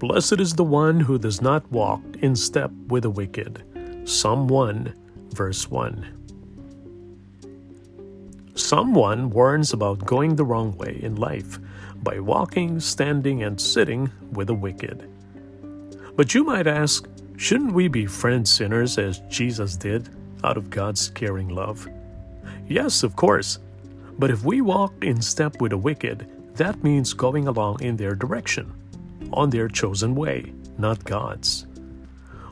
Blessed is the one who does not walk in step with the wicked. Psalm 1, verse 1. Psalm 1 warns about going the wrong way in life by walking, standing, and sitting with the wicked. But you might ask, shouldn't we be befriend sinners as Jesus did out of God's caring love? Yes, of course. But if we walk in step with the wicked, that means going along in their direction, on their chosen way, not God's.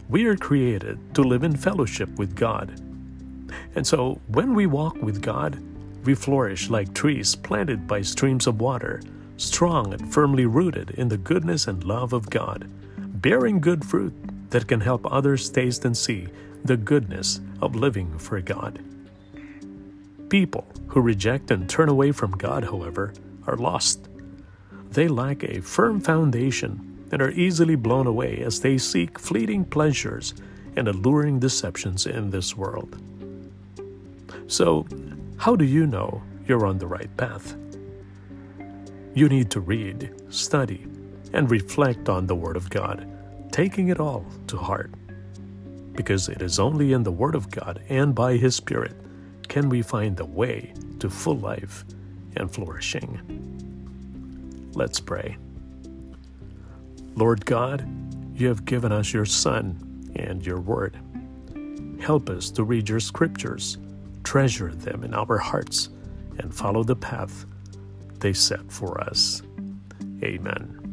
We are created to live in fellowship with God. And so, when we walk with God, we flourish like trees planted by streams of water, strong and firmly rooted in the goodness and love of God, bearing good fruit that can help others taste and see the goodness of living for God. People who reject and turn away from God, however, are lost. They lack a firm foundation and are easily blown away as they seek fleeting pleasures and alluring deceptions in this world. So, how do you know you're on the right path? You need to read, study, and reflect on the Word of God, taking it all to heart. Because it is only in the Word of God and by His Spirit can we find the way to full life and flourishing. Let's pray. Lord God, you have given us your Son and your Word. Help us to read your scriptures, treasure them in our hearts, and follow the path they set for us. Amen.